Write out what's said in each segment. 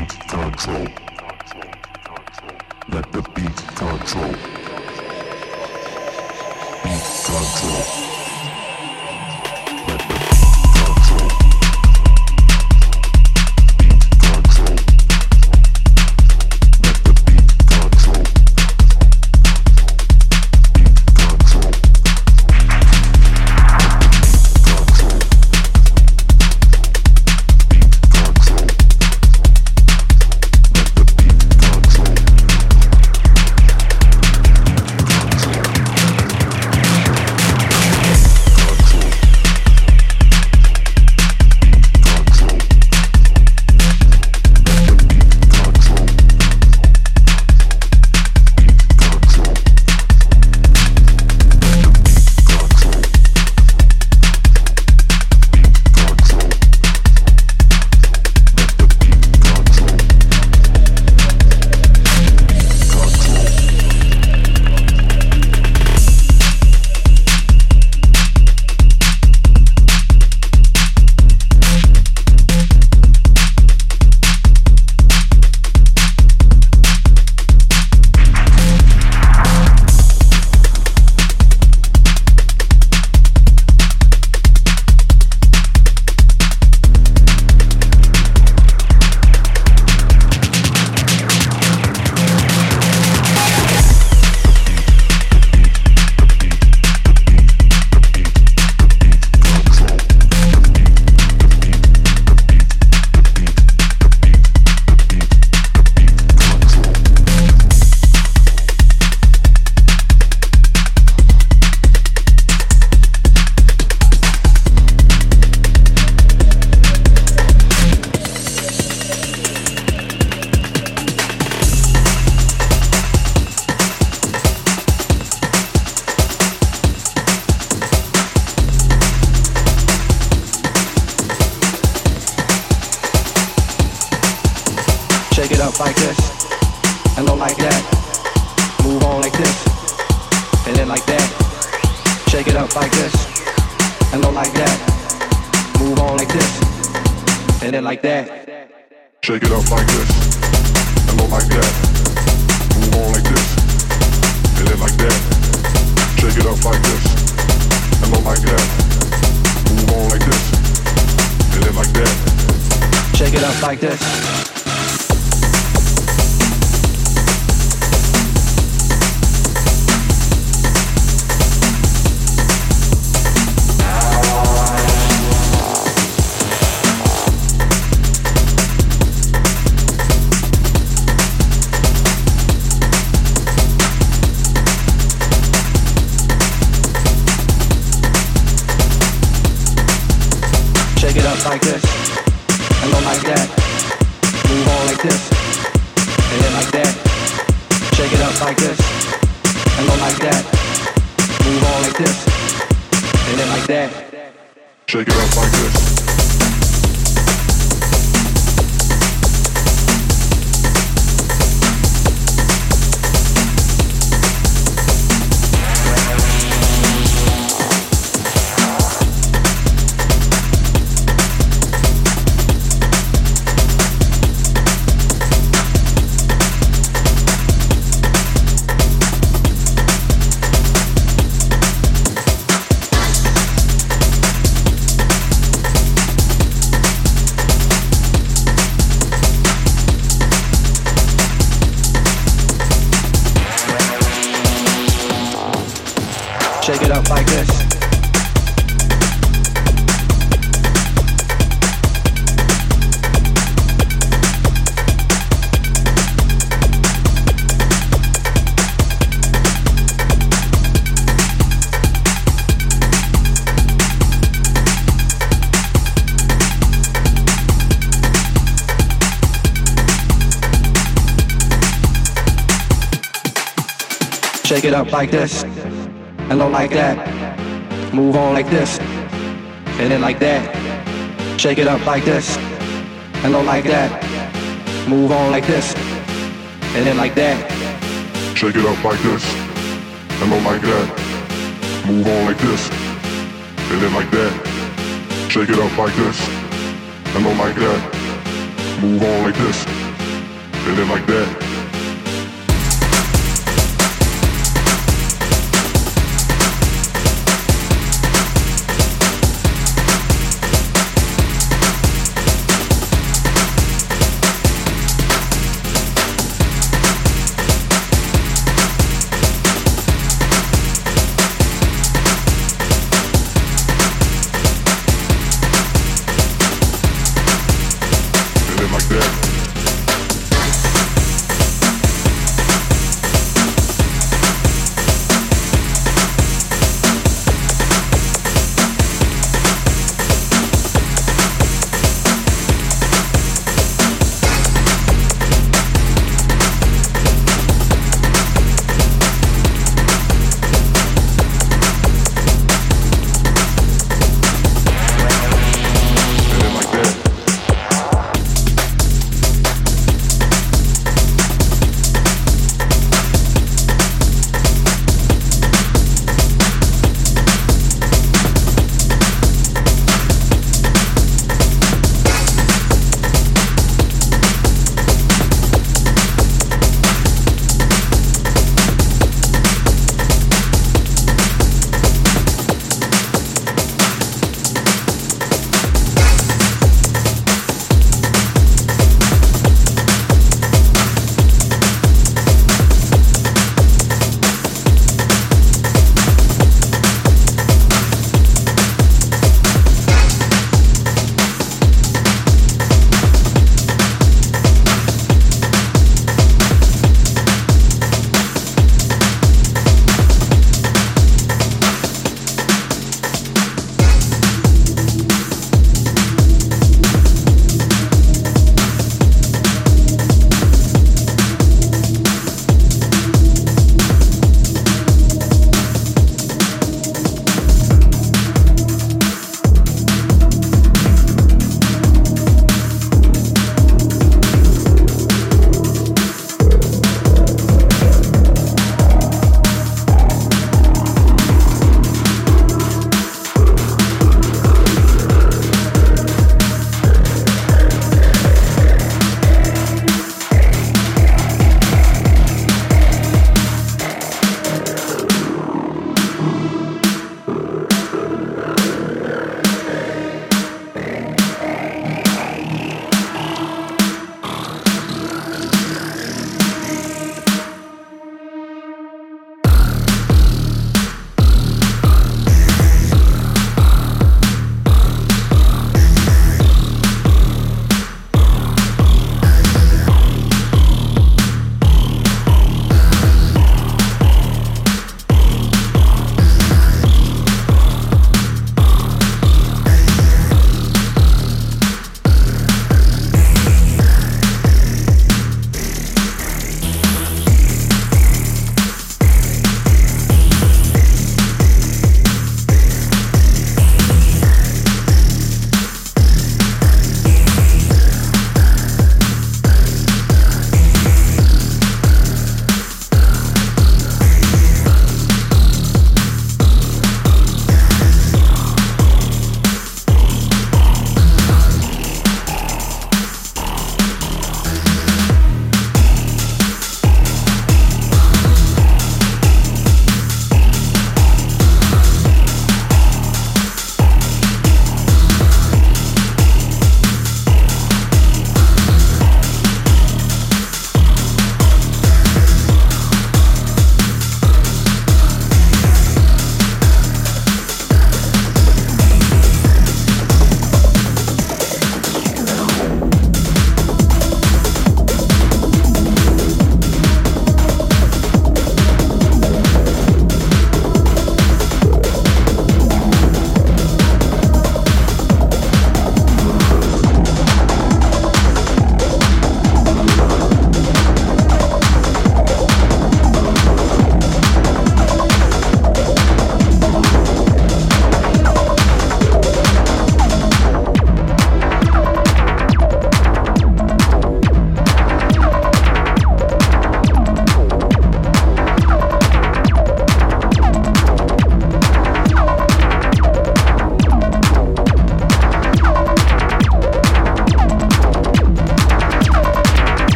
Shake Beat up like this, and low like that. Move on like this, and then like that. Shake it up like this, and low like that. Move on like this, and then like that. Shake it up like this, and low like that. Move on like this, and then like that. Shake it up like this, and then like that. Move on like this, and then like that.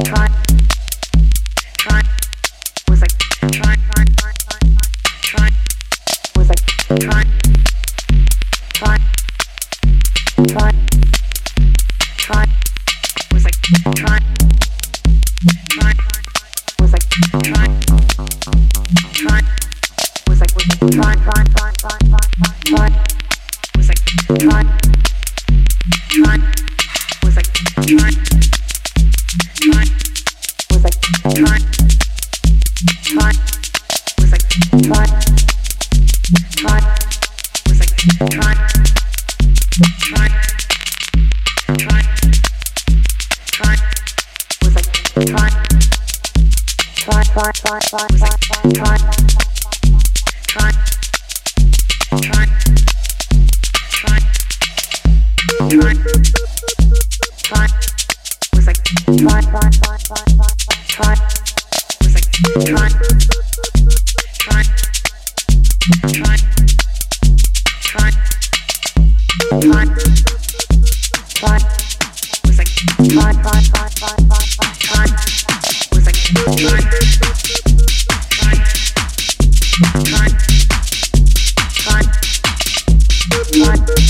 Try. beat.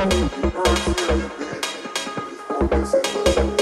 Thank you.